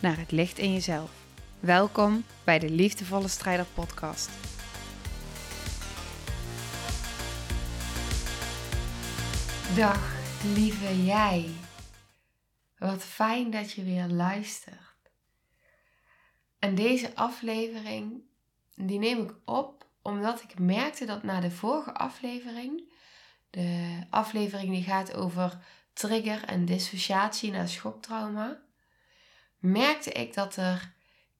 naar het licht in jezelf. Welkom bij de Liefdevolle Strijder Podcast. Dag, lieve jij. Wat fijn dat je weer luistert. En deze aflevering, die neem ik op omdat ik merkte dat na de vorige aflevering, de aflevering die gaat over trigger en dissociatie na schoktrauma, merkte ik dat er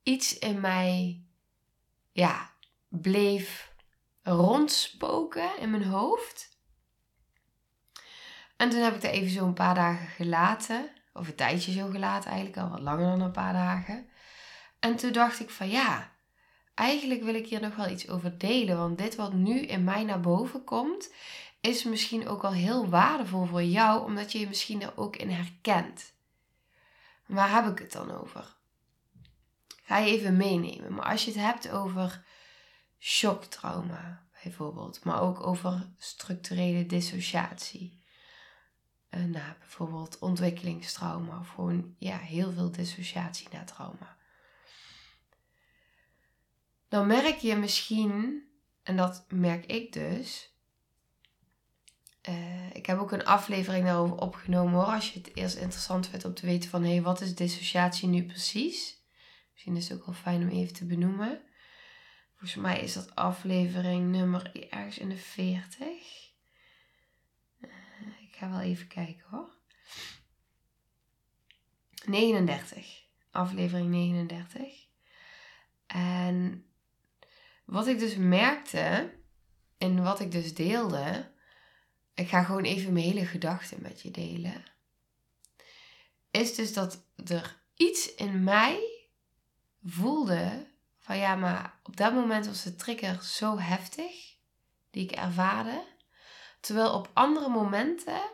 iets in mij ja, bleef rondspoken in mijn hoofd. En toen heb ik er even zo een paar dagen gelaten. Of een tijdje zo gelaten eigenlijk, al wat langer dan een paar dagen. En toen dacht ik van ja, eigenlijk wil ik hier nog wel iets over delen. Want dit wat nu in mij naar boven komt, is misschien ook wel heel waardevol voor jou, omdat je je misschien er ook in herkent. Waar heb ik het dan over? Ga je even meenemen. Maar als je het hebt over shocktrauma bijvoorbeeld, maar ook over structurele dissociatie. Uh, nou, bijvoorbeeld ontwikkelingstrauma of gewoon ja, heel veel dissociatie na trauma. Dan merk je misschien, en dat merk ik dus, uh, ik heb ook een aflevering daarover opgenomen hoor. Als je het eerst interessant vindt om te weten van hé, hey, wat is dissociatie nu precies? Misschien is het ook wel fijn om even te benoemen. Volgens mij is dat aflevering nummer ergens in de 40. Uh, eh, ik ga wel even kijken hoor. 39. Aflevering 39. En wat ik dus merkte en wat ik dus deelde, ik ga gewoon even mijn hele gedachten met je delen. Is dus dat er iets in mij voelde van ja, maar op dat moment was de trigger zo heftig die ik ervaarde. Terwijl op andere momenten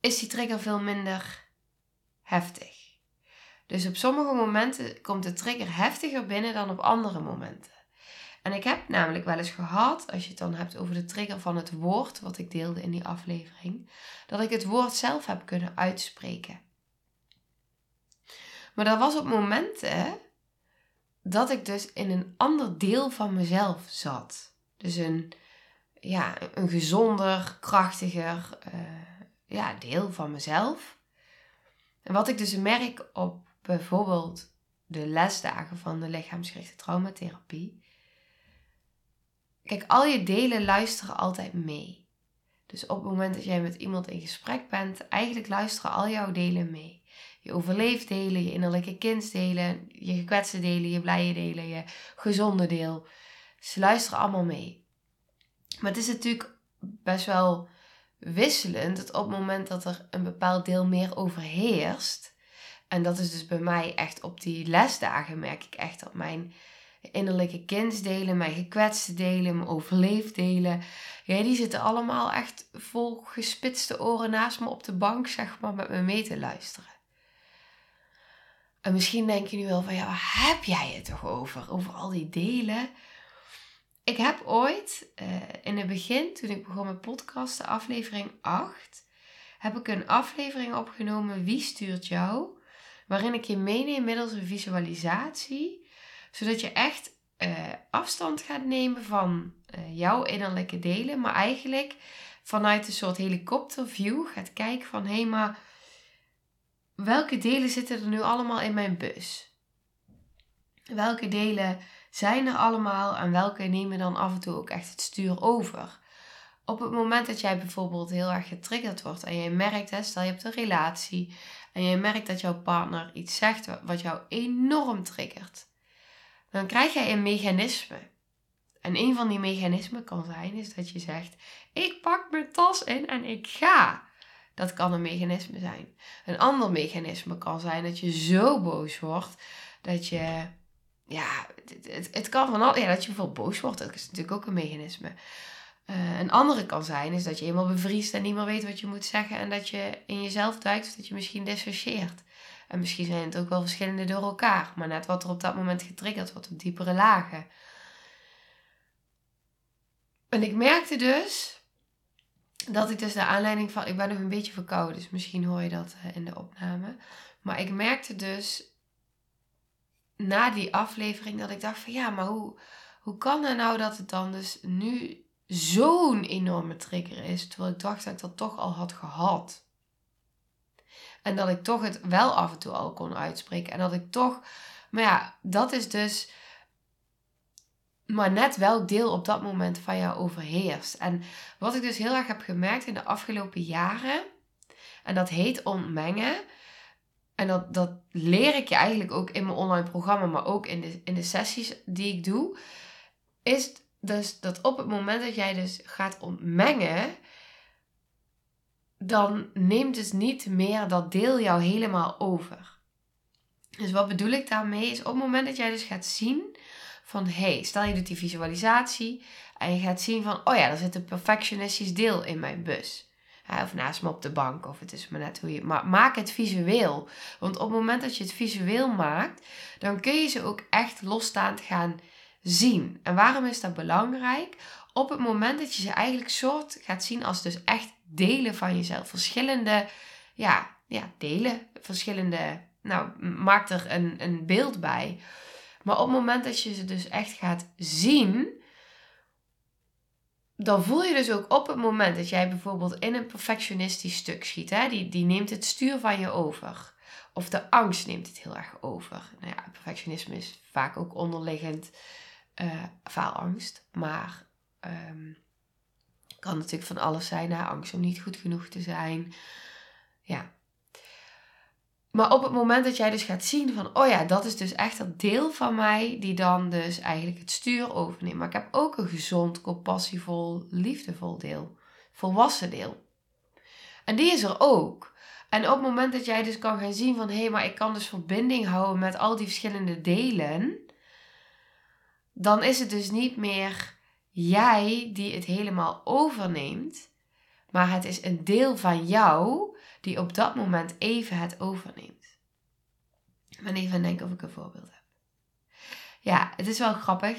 is die trigger veel minder heftig. Dus op sommige momenten komt de trigger heftiger binnen dan op andere momenten. En ik heb namelijk wel eens gehad, als je het dan hebt over de trigger van het woord, wat ik deelde in die aflevering, dat ik het woord zelf heb kunnen uitspreken. Maar dat was op momenten dat ik dus in een ander deel van mezelf zat. Dus een, ja, een gezonder, krachtiger uh, ja, deel van mezelf. En wat ik dus merk op bijvoorbeeld de lesdagen van de lichaamsgerichte traumatherapie, Kijk, al je delen luisteren altijd mee. Dus op het moment dat jij met iemand in gesprek bent, eigenlijk luisteren al jouw delen mee. Je overleefdelen, je innerlijke kindsdelen, je gekwetste delen, je blije delen, je gezonde deel. Ze luisteren allemaal mee. Maar het is natuurlijk best wel wisselend dat op het moment dat er een bepaald deel meer overheerst, en dat is dus bij mij echt op die lesdagen merk ik echt dat mijn innerlijke kindsdelen, mijn gekwetste delen, mijn overleefdelen. Ja, die zitten allemaal echt vol gespitste oren naast me op de bank, zeg maar, met me mee te luisteren. En misschien denk je nu wel van, ja, waar heb jij het toch over? Over al die delen? Ik heb ooit, uh, in het begin, toen ik begon met podcasten, aflevering 8, heb ik een aflevering opgenomen, Wie stuurt jou? Waarin ik je meeneem middels een visualisatie zodat je echt uh, afstand gaat nemen van uh, jouw innerlijke delen, maar eigenlijk vanuit een soort helikopterview gaat kijken van hé, hey, maar welke delen zitten er nu allemaal in mijn bus? Welke delen zijn er allemaal en welke nemen dan af en toe ook echt het stuur over? Op het moment dat jij bijvoorbeeld heel erg getriggerd wordt en je merkt, hè, stel je hebt een relatie en je merkt dat jouw partner iets zegt wat jou enorm triggert dan krijg jij een mechanisme. En een van die mechanismen kan zijn is dat je zegt: Ik pak mijn tas in en ik ga. Dat kan een mechanisme zijn. Een ander mechanisme kan zijn dat je zo boos wordt dat je, ja, het, het, kan van al, dat je bijvoorbeeld boos wordt. Dat is natuurlijk ook een mechanisme. Uh, een andere kan zijn is dat je helemaal bevriest en niet meer weet wat je moet zeggen en dat je in jezelf duikt of dat je misschien dissocieert. En misschien zijn het ook wel verschillende door elkaar, maar net wat er op dat moment getriggerd wordt op diepere lagen. En ik merkte dus dat ik dus de aanleiding van. Ik ben nog een beetje verkouden, dus misschien hoor je dat eh, in de opname. Maar ik merkte dus na die aflevering dat ik dacht van ja, maar hoe, hoe kan het nou dat het dan dus nu zo'n enorme trigger is, terwijl ik dacht dat ik dat toch al had gehad. En dat ik toch het wel af en toe al kon uitspreken. En dat ik toch, maar ja, dat is dus maar net welk deel op dat moment van jou overheerst. En wat ik dus heel erg heb gemerkt in de afgelopen jaren, en dat heet ontmengen. En dat, dat leer ik je eigenlijk ook in mijn online programma, maar ook in de, in de sessies die ik doe. Is dus dat op het moment dat jij dus gaat ontmengen, dan neemt dus niet meer dat deel jou helemaal over. Dus wat bedoel ik daarmee? Is op het moment dat jij dus gaat zien van hey, stel je doet die visualisatie en je gaat zien van oh ja, er zit een perfectionistisch deel in mijn bus. of naast me op de bank, of het is maar net hoe je. Maar maak het visueel. Want op het moment dat je het visueel maakt, dan kun je ze ook echt losstaand gaan zien. En waarom is dat belangrijk? Op het moment dat je ze eigenlijk soort gaat zien als dus echt delen van jezelf. Verschillende, ja, ja delen. Verschillende, nou, maak er een, een beeld bij. Maar op het moment dat je ze dus echt gaat zien, dan voel je dus ook op het moment dat jij bijvoorbeeld in een perfectionistisch stuk schiet, hè, die, die neemt het stuur van je over. Of de angst neemt het heel erg over. Nou ja, perfectionisme is vaak ook onderliggend uh, faalangst. Maar um, kan natuurlijk van alles zijn. Hè? Angst om niet goed genoeg te zijn. Ja. Maar op het moment dat jij dus gaat zien van, oh ja, dat is dus echt dat deel van mij die dan dus eigenlijk het stuur overneemt. Maar ik heb ook een gezond, compassievol, liefdevol deel. Volwassen deel. En die is er ook. En op het moment dat jij dus kan gaan zien van, hé, hey, maar ik kan dus verbinding houden met al die verschillende delen dan is het dus niet meer jij die het helemaal overneemt, maar het is een deel van jou die op dat moment even het overneemt. Ik even denken of ik een voorbeeld heb. Ja, het is wel grappig.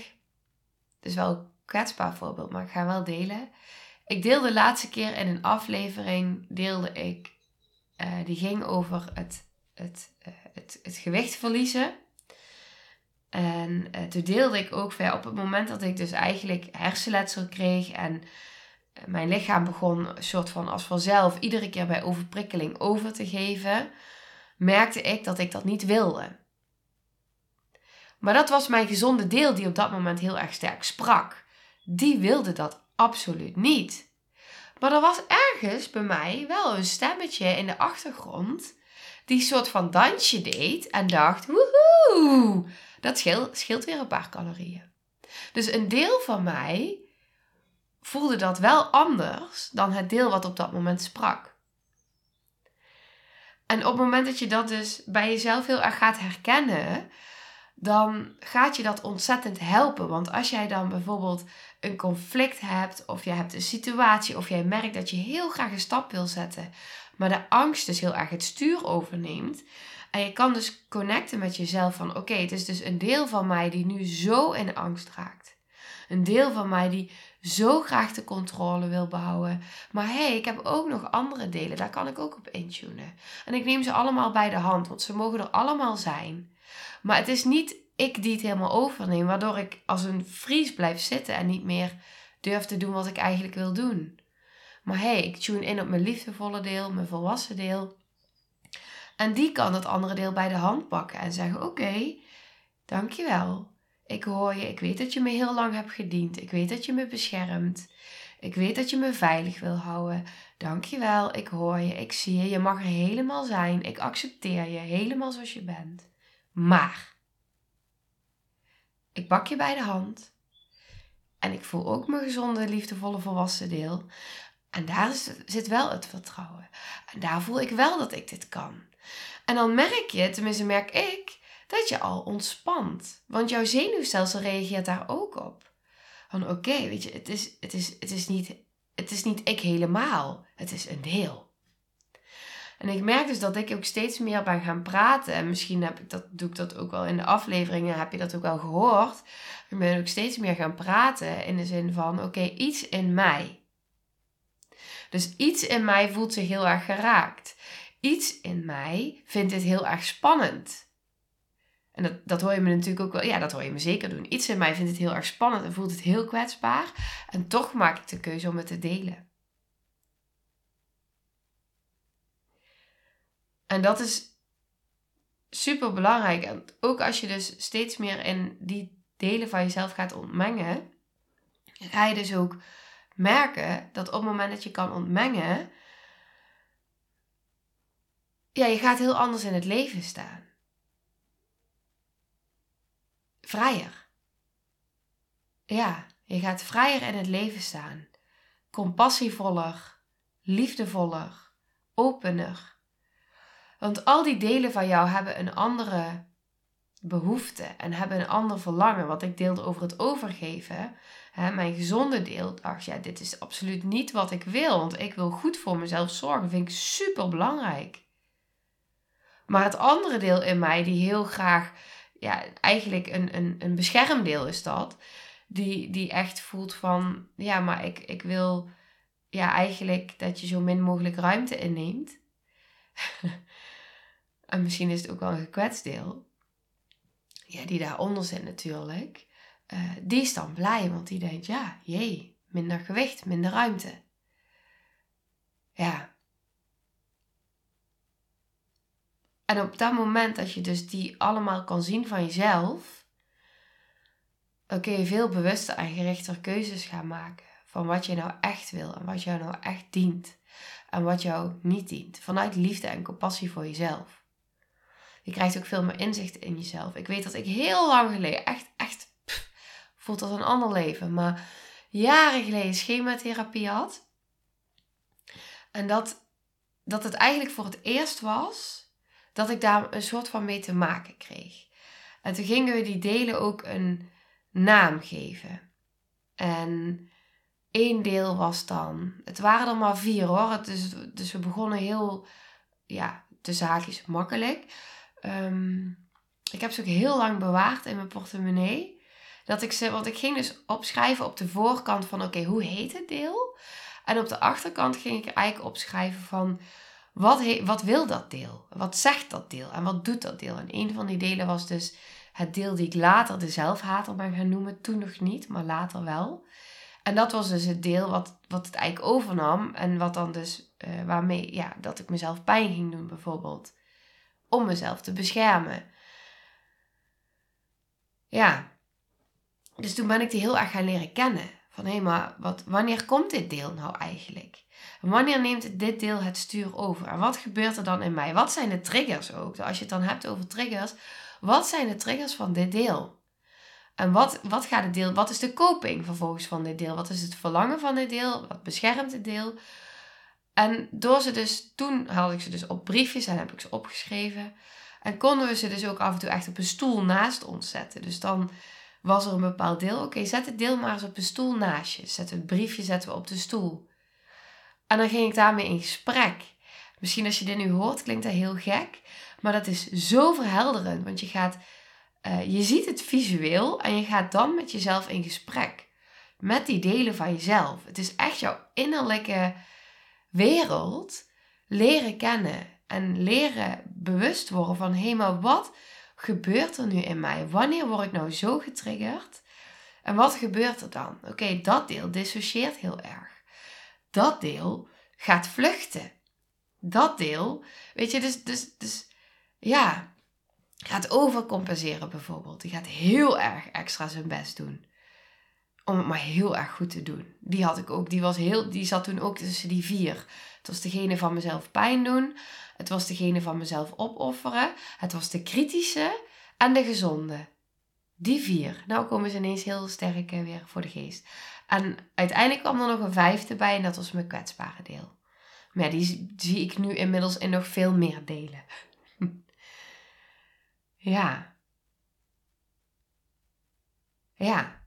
Het is wel een kwetsbaar voorbeeld, maar ik ga wel delen. Ik deelde de laatste keer in een aflevering, deelde ik, uh, die ging over het, het, uh, het, het gewicht verliezen. En uh, toen deelde ik ook van op het moment dat ik dus eigenlijk hersenletsel kreeg en eh, mijn lichaam begon soort van als vanzelf iedere keer bij overprikkeling over te geven, merkte ik dat ik dat niet wilde. Maar dat was mijn gezonde deel die op dat moment heel erg sterk sprak. Die wilde dat absoluut niet. Maar er was ergens bij mij wel een stemmetje in de achtergrond die soort van dansje deed en dacht: woehoe, dat scheelt, weer een paar calorieën. Dus een deel van mij voelde dat wel anders dan het deel wat op dat moment sprak. En op het moment dat je dat dus bij jezelf heel erg gaat herkennen, dan gaat je dat ontzettend helpen. Want als jij dan bijvoorbeeld een conflict hebt, of je hebt een situatie, of jij merkt dat je heel graag een stap wil zetten, maar de angst dus heel erg het stuur overneemt, en je kan dus connecten met jezelf van oké, het is dus een deel van mij die nu zo in angst raakt. Een deel van mij die zo graag de controle wil behouden. Maar hé, hey, ik heb ook nog andere delen, daar kan ik ook op intunen. En ik neem ze allemaal bij de hand, want ze mogen er allemaal zijn. Maar het is niet ik die het helemaal overneem, waardoor ik als een vries blijf zitten en niet meer durf te doen wat ik eigenlijk wil doen. Maar hé, hey, ik tune in op mijn liefdevolle deel, mijn volwassen deel. En die kan het andere deel bij de hand pakken en zeggen: Oké, okay, dankjewel. Ik hoor je, ik weet dat je me heel lang hebt gediend. Ik weet dat je me beschermt. Ik weet dat je me veilig wil houden. Dankjewel, ik hoor je, ik zie je. Je mag er helemaal zijn. Ik accepteer je helemaal zoals je bent. Maar ik pak je bij de hand. En ik voel ook mijn gezonde, liefdevolle volwassen deel. En daar zit wel het vertrouwen. En daar voel ik wel dat ik dit kan. En dan merk je, tenminste merk ik, dat je al ontspant. Want jouw zenuwstelsel reageert daar ook op. Van oké, weet je, het is, het, is, het, is niet, het is niet ik helemaal. Het is een deel. En ik merk dus dat ik ook steeds meer ben gaan praten. En misschien heb ik dat, doe ik dat ook wel in de afleveringen, heb je dat ook wel gehoord. Ik ben ook steeds meer gaan praten in de zin van: oké, iets in mij. Dus iets in mij voelt zich heel erg geraakt. Iets in mij vindt dit heel erg spannend. En dat, dat hoor je me natuurlijk ook wel, ja, dat hoor je me zeker doen. Iets in mij vindt het heel erg spannend en voelt het heel kwetsbaar. En toch maak ik de keuze om het te delen. En dat is super belangrijk. En ook als je dus steeds meer in die delen van jezelf gaat ontmengen, ga je dus ook merken dat op het moment dat je kan ontmengen, ja, je gaat heel anders in het leven staan. Vrijer. Ja, je gaat vrijer in het leven staan. Compassievoller, liefdevoller, opener. Want al die delen van jou hebben een andere behoefte en hebben een ander verlangen. Wat ik deelde over het overgeven. Hè, mijn gezonde deel dacht, ja, dit is absoluut niet wat ik wil. Want ik wil goed voor mezelf zorgen. vind ik super belangrijk. Maar het andere deel in mij, die heel graag, ja, eigenlijk een, een, een beschermdeel is dat. Die, die echt voelt van, ja, maar ik, ik wil ja, eigenlijk dat je zo min mogelijk ruimte inneemt. en misschien is het ook wel een gekwetst deel. Ja, die daaronder zit natuurlijk. Uh, die is dan blij, want die denkt, ja, jee, minder gewicht, minder ruimte. Ja. En op dat moment dat je dus die allemaal kan zien van jezelf, dan kun je veel bewuster en gerichter keuzes gaan maken van wat je nou echt wil en wat jou nou echt dient en wat jou niet dient. Vanuit liefde en compassie voor jezelf. Je krijgt ook veel meer inzicht in jezelf. Ik weet dat ik heel lang geleden, echt, echt, voelt als een ander leven, maar jaren geleden schematherapie had. En dat, dat het eigenlijk voor het eerst was dat ik daar een soort van mee te maken kreeg. En toen gingen we die delen ook een naam geven. En één deel was dan, het waren er maar vier hoor, dus, dus we begonnen heel, ja, de zaakjes makkelijk. Um, ik heb ze ook heel lang bewaard in mijn portemonnee. Dat ik ze, want ik ging dus opschrijven op de voorkant van oké, hoe heet het deel? En op de achterkant ging ik eigenlijk opschrijven van wat, wat wil dat deel? Wat zegt dat deel? En wat doet dat deel? En een van die delen was dus het deel die ik later de zelfhater ben gaan noemen. Toen nog niet, maar later wel. En dat was dus het deel wat, wat het eigenlijk overnam. En wat dan dus, uh, waarmee, ja, dat ik mezelf pijn ging doen bijvoorbeeld. Om mezelf te beschermen. Ja. Dus toen ben ik die heel erg gaan leren kennen. Van hé, maar wat, wanneer komt dit deel nou eigenlijk? Wanneer neemt dit deel het stuur over? En wat gebeurt er dan in mij? Wat zijn de triggers ook? Als je het dan hebt over triggers, wat zijn de triggers van dit deel? En wat, wat gaat het deel, wat is de coping vervolgens van dit deel? Wat is het verlangen van dit deel? Wat beschermt het deel? En door ze dus, toen haalde ik ze dus op briefjes en heb ik ze opgeschreven. En konden we ze dus ook af en toe echt op een stoel naast ons zetten. Dus dan was er een bepaald deel. Oké, zet het deel maar eens op een stoel naast je. Zet het briefje zetten we op de stoel. En dan ging ik daarmee in gesprek. Misschien als je dit nu hoort, klinkt dat heel gek. Maar dat is zo verhelderend. Want je gaat, uh, je ziet het visueel en je gaat dan met jezelf in gesprek. Met die delen van jezelf. Het is echt jouw innerlijke wereld leren kennen. En leren bewust worden van hé, maar wat gebeurt er nu in mij? Wanneer word ik nou zo getriggerd? En wat gebeurt er dan? Oké, dat deel dissocieert heel erg. Dat deel gaat vluchten. Dat deel, weet je, dus, dus, dus ja, gaat overcompenseren bijvoorbeeld. Die gaat heel erg extra zijn best doen. Om het maar heel erg goed te doen. Die had ik ook, die, was heel, die zat toen ook tussen die vier. Het was degene van mezelf pijn doen. Het was degene van mezelf opofferen. Het was de kritische en de gezonde. Die vier. Nou komen ze ineens heel sterk eh, weer voor de geest. En uiteindelijk kwam er nog een vijfde bij en dat was mijn kwetsbare deel. Maar ja, die zie ik nu inmiddels in nog veel meer delen. ja. Ja.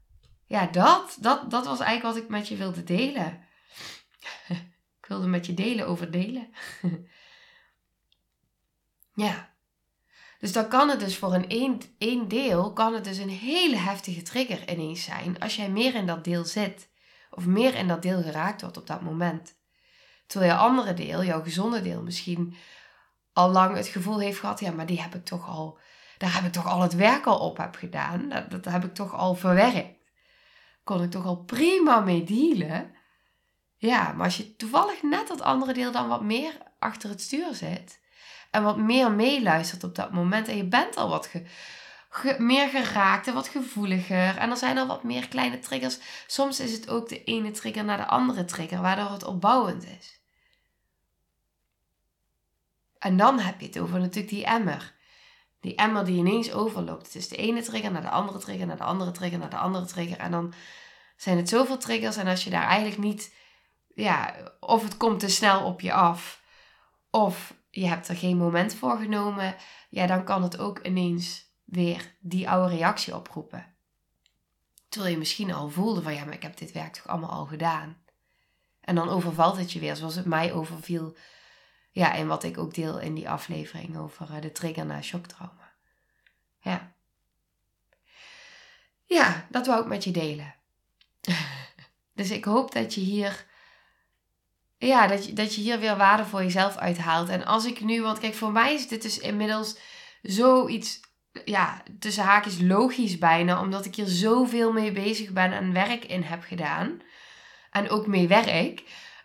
Ja, dat, dat, dat was eigenlijk wat ik met je wilde delen. ik wilde met je delen over delen. ja. Dus dan kan het dus voor een één, deel, kan het dus een hele heftige trigger ineens zijn als jij meer in dat deel zit. Of meer in dat deel geraakt wordt op dat moment. Terwijl je andere deel, jouw gezonde deel, misschien al lang het gevoel heeft gehad, ja, maar die heb ik toch al, daar heb ik toch al het werk al op heb gedaan. Dat, dat heb ik toch al verwerkt. Kon ik toch al prima mee dealen. Ja, maar als je toevallig net dat andere deel dan wat meer achter het stuur zit, en wat meer meeluistert op dat moment. En je bent al wat meer geraakt en wat gevoeliger. En er zijn al wat meer kleine triggers. Soms is het ook de ene trigger naar de andere trigger, waardoor het opbouwend is. En dan heb je het over natuurlijk die emmer. Die emmer die ineens overloopt. Het is de ene trigger naar de andere trigger, naar de andere trigger, naar de andere trigger. En dan zijn het zoveel triggers. En als je daar eigenlijk niet, ja, of het komt te snel op je af, of je hebt er geen moment voor genomen, ja, dan kan het ook ineens weer die oude reactie oproepen. Terwijl je misschien al voelde van ja, maar ik heb dit werk toch allemaal al gedaan. En dan overvalt het je weer zoals het mij overviel. Ja, en wat ik ook deel in die aflevering over eh, de trigger naar shocktrauma. Ja. Ja, dat wou ik met je delen. dus ik hoop dat je hier ja, dat je, dat je hier weer waarde voor jezelf uithaalt. En als ik nu, want kijk, voor mij is dit dus inmiddels zoiets, ja, tussen haakjes logisch bijna, omdat ik hier zoveel mee bezig ben en werk in heb gedaan. En ook mee werk.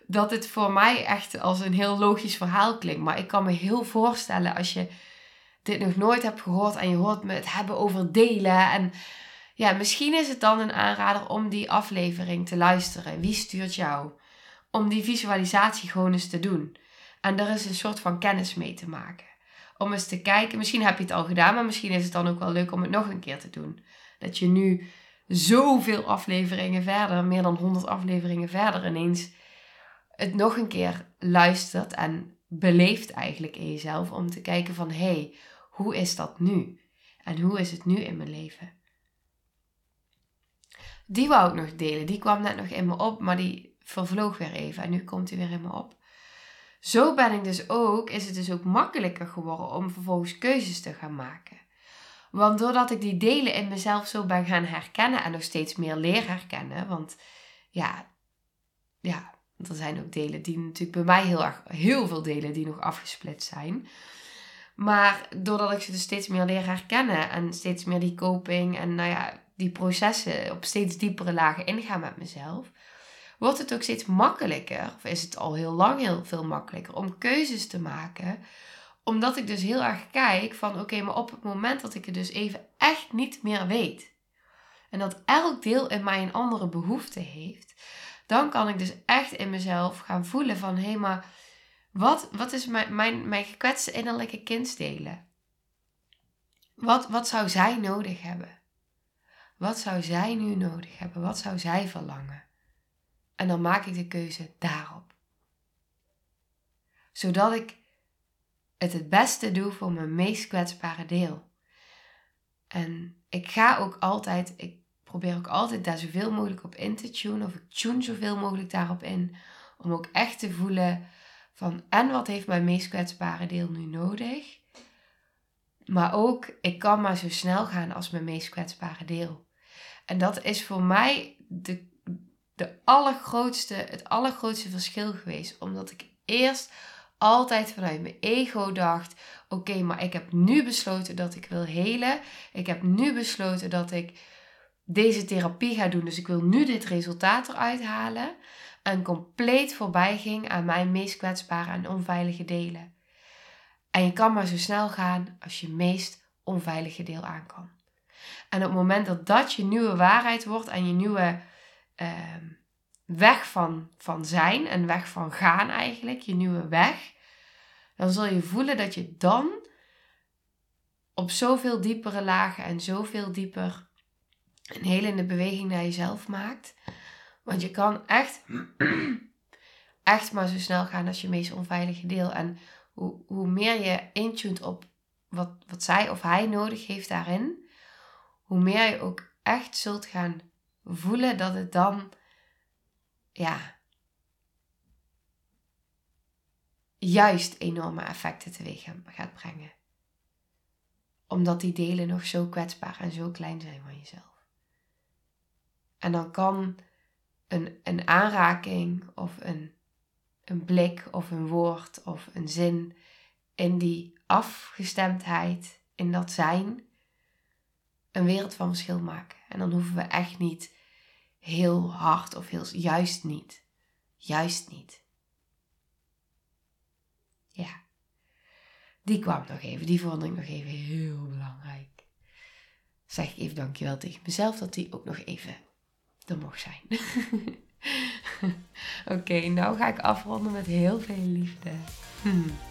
Dat het voor mij echt als een heel logisch verhaal klinkt. Maar ik kan me heel voorstellen als je dit nog nooit hebt gehoord en je hoort me het hebben over delen. En ja, misschien is het dan een aanrader om die aflevering te luisteren. Wie stuurt jou? Om die visualisatie gewoon eens te doen. En er is een soort van kennis mee te maken. Om eens te kijken, misschien heb je het al gedaan, maar misschien is het dan ook wel leuk om het nog een keer te doen. Dat je nu zoveel afleveringen verder, meer dan 100 afleveringen verder, ineens het nog een keer luistert en beleeft eigenlijk in jezelf om te kijken van hé, hey, hoe is dat nu? En hoe is het nu in mijn leven? Die wou ik nog delen. Die kwam net nog in me op, maar die, vervloog weer even en nu komt hij weer in me op. Zo ben ik dus ook, is het dus ook makkelijker geworden om vervolgens keuzes te gaan maken. Want doordat ik die delen in mezelf zo ben gaan herkennen en nog steeds meer leer herkennen, want ja, ja, er zijn ook delen die natuurlijk bij mij heel erg, heel veel delen die nog afgesplitst zijn. Maar doordat ik ze dus steeds meer leer herkennen en steeds meer die coping en nou ja, die processen op steeds diepere lagen ingaan met mezelf, wordt het ook steeds makkelijker, of is het al heel lang heel veel makkelijker, om keuzes te maken. Omdat ik dus heel erg kijk van oké, maar op het moment dat ik het dus even echt niet meer weet. En dat elk deel in mij een andere behoefte heeft. Dan kan ik dus echt in mezelf gaan voelen van hé, maar wat, wat is mijn, mijn, mijn gekwetste innerlijke kindsdelen? Wat, wat zou zij nodig hebben? Wat zou zij nu nodig hebben? Wat zou zij verlangen? En dan maak ik de keuze daarop. Zodat ik het het beste doe voor mijn meest kwetsbare deel. En ik ga ook altijd, ik probeer ook altijd daar zoveel mogelijk op in te tunen. Of ik tune zoveel mogelijk daarop in. Om ook echt te voelen van en wat heeft mijn meest kwetsbare deel nu nodig. Maar ook, ik kan maar zo snel gaan als mijn meest kwetsbare deel. En dat is voor mij de de allergrootste, het allergrootste verschil geweest. Omdat ik eerst altijd vanuit mijn ego dacht: oké, maar ik heb nu besloten dat ik wil helen. Ik heb nu besloten dat ik deze therapie ga doen. Dus ik wil nu dit resultaat eruit halen. En compleet voorbij ging aan mijn meest kwetsbare en onveilige delen. En je kan maar zo snel gaan als je meest onveilige deel aan kan. En op het moment dat dat je nieuwe waarheid wordt en je nieuwe Ehm, weg van, van zijn en weg van gaan eigenlijk, je nieuwe weg, dan zul je voelen dat je dan op zoveel diepere lagen en zoveel dieper een helende beweging naar jezelf maakt. Want je kan echt, echt maar zo snel gaan als je meest onveilige deel. En hoe, hoe meer je intuned op wat, wat zij of hij nodig heeft daarin, hoe meer je ook echt zult gaan voelen dat het dan, ja, juist enorme effecten teweeg gaat brengen. Omdat die delen nog zo kwetsbaar en zo klein zijn van jezelf. En dan kan een, een aanraking of een, een blik of een woord of een zin in die afgestemdheid, in dat zijn, een wereld van verschil maken. En dan hoeven we echt niet heel hard of heel juist niet. Juist niet. Ja. Die kwam nog even. Die vond ik nog even heel belangrijk. Zeg ik even dankjewel tegen mezelf dat die ook nog even er mocht zijn. Oké, nou ga ik afronden met heel veel liefde. Hmm.